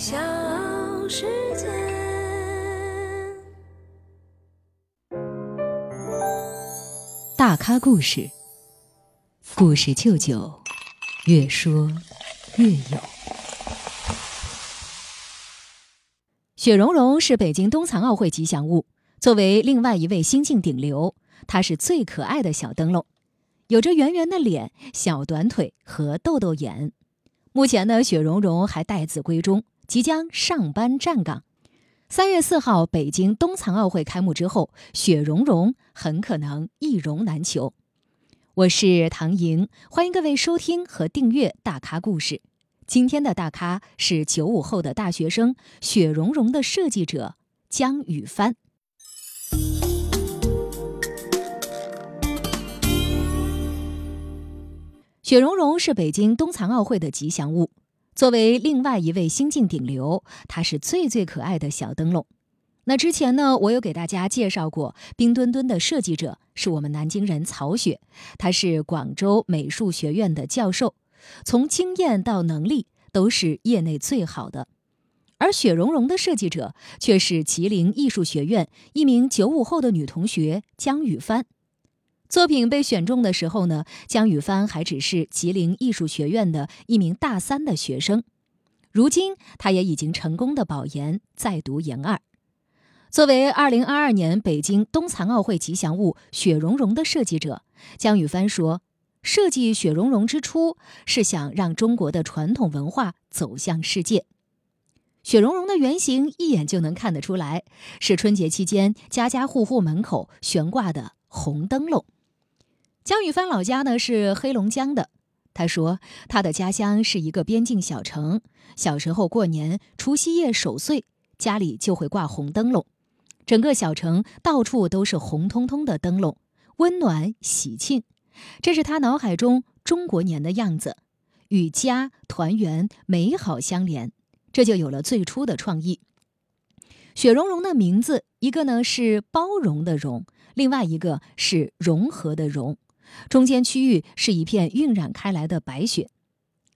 小世界。大咖故事，故事舅舅，越说越有。雪融融是北京冬残奥会吉祥物，作为另外一位新晋顶流，她是最可爱的小灯笼，有着圆圆的脸、小短腿和豆豆眼。目前呢，雪融融还待字闺中。即将上班站岗。三月四号，北京冬残奥会开幕之后，雪融融很可能一融难求。我是唐莹，欢迎各位收听和订阅《大咖故事》。今天的大咖是九五后的大学生雪融融的设计者江雨帆。雪融融是北京冬残奥会的吉祥物。作为另外一位新晋顶流，她是最最可爱的小灯笼。那之前呢，我有给大家介绍过冰墩墩的设计者是我们南京人曹雪，她是广州美术学院的教授，从经验到能力都是业内最好的。而雪融融的设计者却是吉林艺术学院一名九五后的女同学江雨帆。作品被选中的时候呢，江雨帆还只是吉林艺术学院的一名大三的学生。如今，他也已经成功的保研，在读研二。作为2022年北京冬残奥会吉祥物雪融融的设计者，江雨帆说：“设计雪融融之初，是想让中国的传统文化走向世界。雪融融的原型一眼就能看得出来，是春节期间家家户户门口悬挂的红灯笼。”江雨帆老家呢是黑龙江的，他说他的家乡是一个边境小城。小时候过年除夕夜守岁，家里就会挂红灯笼，整个小城到处都是红彤彤的灯笼，温暖喜庆。这是他脑海中中国年的样子，与家团圆美好相连，这就有了最初的创意。雪融融的名字，一个呢是包容的融，另外一个是融合的融。中间区域是一片晕染开来的白雪，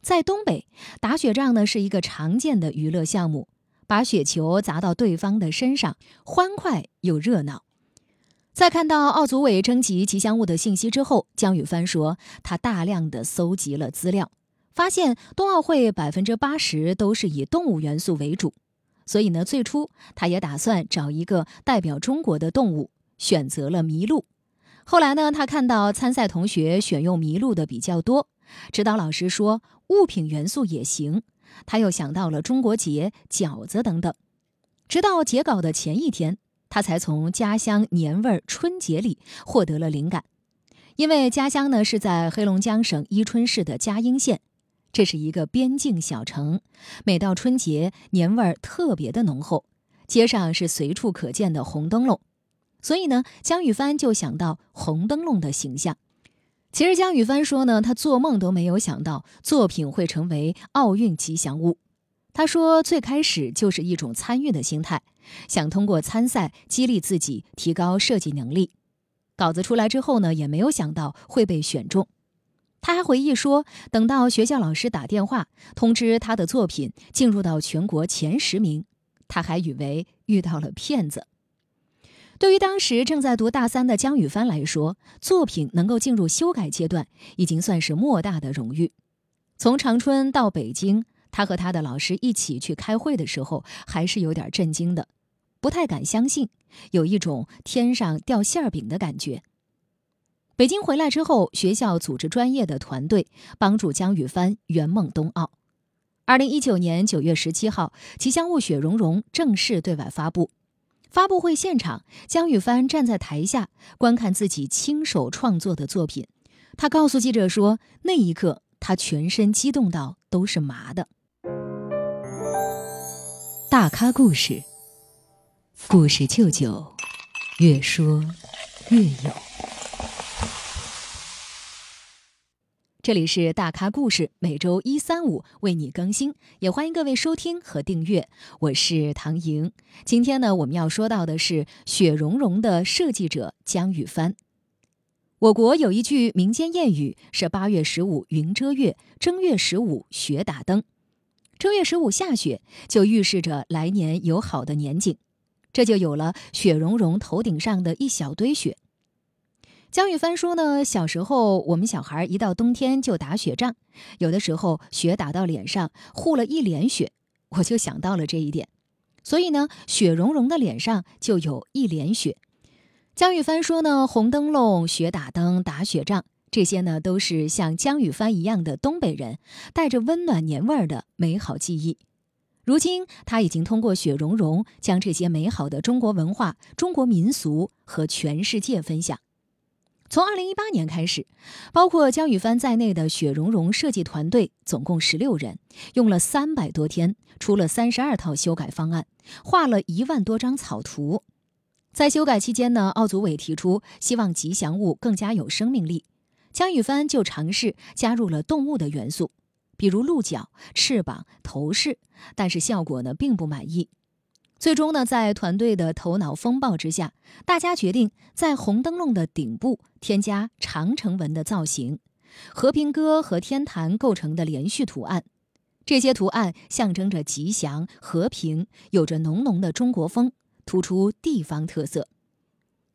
在东北打雪仗呢是一个常见的娱乐项目，把雪球砸到对方的身上，欢快又热闹。在看到奥组委征集吉祥物的信息之后，江雨帆说，他大量的搜集了资料，发现冬奥会百分之八十都是以动物元素为主，所以呢，最初他也打算找一个代表中国的动物，选择了麋鹿。后来呢，他看到参赛同学选用麋鹿的比较多，指导老师说物品元素也行。他又想到了中国结、饺子等等。直到截稿的前一天，他才从家乡年味儿春节里获得了灵感。因为家乡呢是在黑龙江省伊春市的嘉应县，这是一个边境小城，每到春节年味儿特别的浓厚，街上是随处可见的红灯笼。所以呢，江雨帆就想到红灯笼的形象。其实江雨帆说呢，他做梦都没有想到作品会成为奥运吉祥物。他说，最开始就是一种参与的心态，想通过参赛激励自己，提高设计能力。稿子出来之后呢，也没有想到会被选中。他还回忆说，等到学校老师打电话通知他的作品进入到全国前十名，他还以为遇到了骗子。对于当时正在读大三的江雨帆来说，作品能够进入修改阶段，已经算是莫大的荣誉。从长春到北京，他和他的老师一起去开会的时候，还是有点震惊的，不太敢相信，有一种天上掉馅儿饼的感觉。北京回来之后，学校组织专业的团队帮助江雨帆圆梦冬奥。二零一九年九月十七号，吉祥物雪融融正式对外发布。发布会现场，江雨帆站在台下观看自己亲手创作的作品。他告诉记者说：“那一刻，他全身激动到都是麻的。”大咖故事，故事舅舅，越说越有。这里是大咖故事，每周一、三、五为你更新，也欢迎各位收听和订阅。我是唐莹。今天呢，我们要说到的是雪融融的设计者江雨帆。我国有一句民间谚语是“八月十五云遮月，正月十五雪打灯”。正月十五下雪，就预示着来年有好的年景，这就有了雪融融头顶上的一小堆雪。江玉帆说呢，小时候我们小孩一到冬天就打雪仗，有的时候雪打到脸上，糊了一脸雪，我就想到了这一点，所以呢，雪融融的脸上就有一脸雪。江玉帆说呢，红灯笼、雪打灯、打雪仗。这些呢，都是像江雨帆一样的东北人，带着温暖年味儿的美好记忆。如今，他已经通过雪融融，将这些美好的中国文化、中国民俗和全世界分享。从二零一八年开始，包括江雨帆在内的雪融融设计团队总共十六人，用了三百多天，出了三十二套修改方案，画了一万多张草图。在修改期间呢，奥组委提出希望吉祥物更加有生命力。江雨帆就尝试加入了动物的元素，比如鹿角、翅膀、头饰，但是效果呢并不满意。最终呢，在团队的头脑风暴之下，大家决定在红灯笼的顶部添加长城纹的造型，和平鸽和天坛构成的连续图案。这些图案象征着吉祥和平，有着浓浓的中国风，突出地方特色。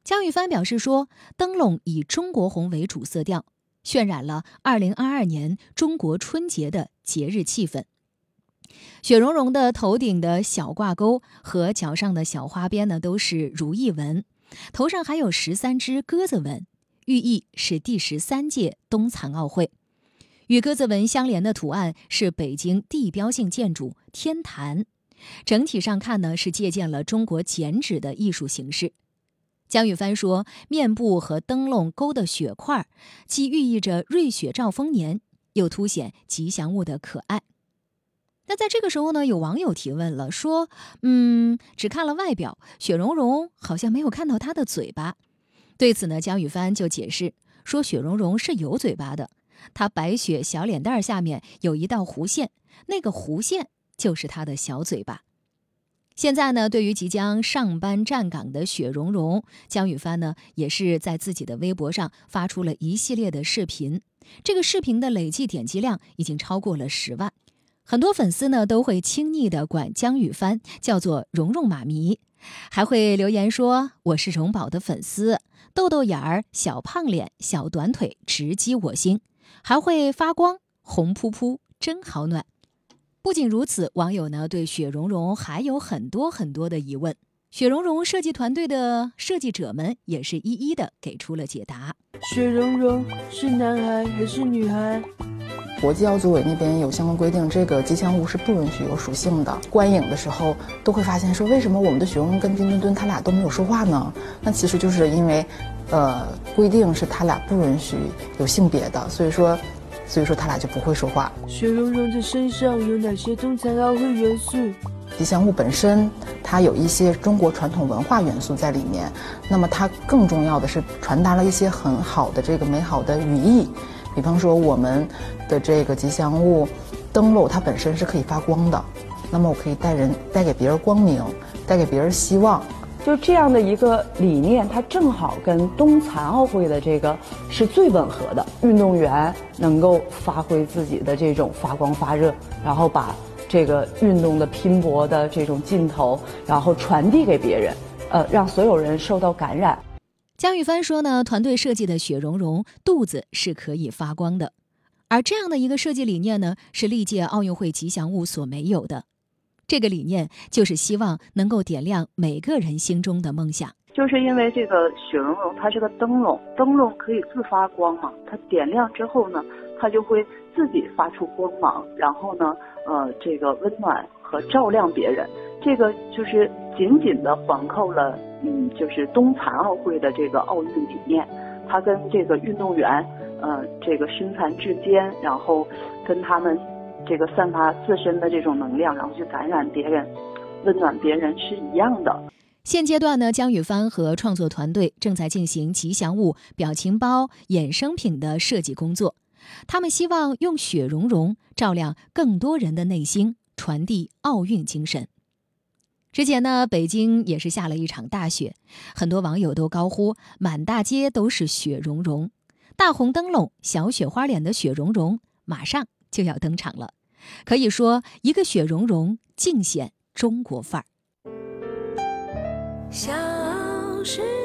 江雨帆表示说：“灯笼以中国红为主色调，渲染了2022年中国春节的节日气氛。雪融融的头顶的小挂钩和脚上的小花边呢，都是如意纹，头上还有十三只鸽子纹，寓意是第十三届冬残奥会。与鸽子纹相连的图案是北京地标性建筑天坛，整体上看呢，是借鉴了中国剪纸的艺术形式。”江雨帆说：“面部和灯笼勾的雪块，既寓意着瑞雪兆丰年，又凸显吉祥物的可爱。”在这个时候呢，有网友提问了，说：“嗯，只看了外表，雪融融好像没有看到她的嘴巴。”对此呢，江雨帆就解释说：“雪融融是有嘴巴的，她白雪小脸蛋下面有一道弧线，那个弧线就是她的小嘴巴。”现在呢，对于即将上班站岗的雪融融，江雨帆呢也是在自己的微博上发出了一系列的视频。这个视频的累计点击量已经超过了十万，很多粉丝呢都会轻昵的管江雨帆叫做“蓉蓉妈咪”，还会留言说：“我是蓉宝的粉丝，豆豆眼儿、小胖脸、小短腿，直击我心，还会发光，红扑扑，真好暖。”不仅如此，网友呢对雪融融还有很多很多的疑问，雪融融设计团队的设计者们也是一一的给出了解答。雪融融是男孩还是女孩？国际奥组委那边有相关规定，这个吉祥物是不允许有属性的。观影的时候都会发现，说为什么我们的雪融融跟冰墩墩他俩都没有说话呢？那其实就是因为，呃，规定是他俩不允许有性别的，所以说。所以说他俩就不会说话。雪融融的身上有哪些冬残奥会元素？吉祥物本身它有一些中国传统文化元素在里面，那么它更重要的是传达了一些很好的这个美好的语义。比方说我们的这个吉祥物灯笼，它本身是可以发光的，那么我可以带人带给别人光明，带给别人希望。就这样的一个理念，它正好跟冬残奥会的这个是最吻合的。运动员能够发挥自己的这种发光发热，然后把这个运动的拼搏的这种劲头，然后传递给别人，呃，让所有人受到感染。江玉帆说呢，团队设计的雪融融肚子是可以发光的，而这样的一个设计理念呢，是历届奥运会吉祥物所没有的。这个理念就是希望能够点亮每个人心中的梦想。就是因为这个雪融融，它是个灯笼，灯笼可以自发光嘛，它点亮之后呢，它就会自己发出光芒，然后呢，呃，这个温暖和照亮别人。这个就是紧紧的环扣了，嗯，就是冬残奥会的这个奥运理念，它跟这个运动员，呃，这个身残志坚，然后跟他们。这个散发自身的这种能量，然后去感染别人，温暖别人是一样的。现阶段呢，江雨帆和创作团队正在进行吉祥物、表情包、衍生品的设计工作。他们希望用雪融融照亮更多人的内心，传递奥运精神。之前呢，北京也是下了一场大雪，很多网友都高呼“满大街都是雪融融”，大红灯笼、小雪花脸的雪融融马上。就要登场了，可以说一个雪融融，尽显中国范儿。小时。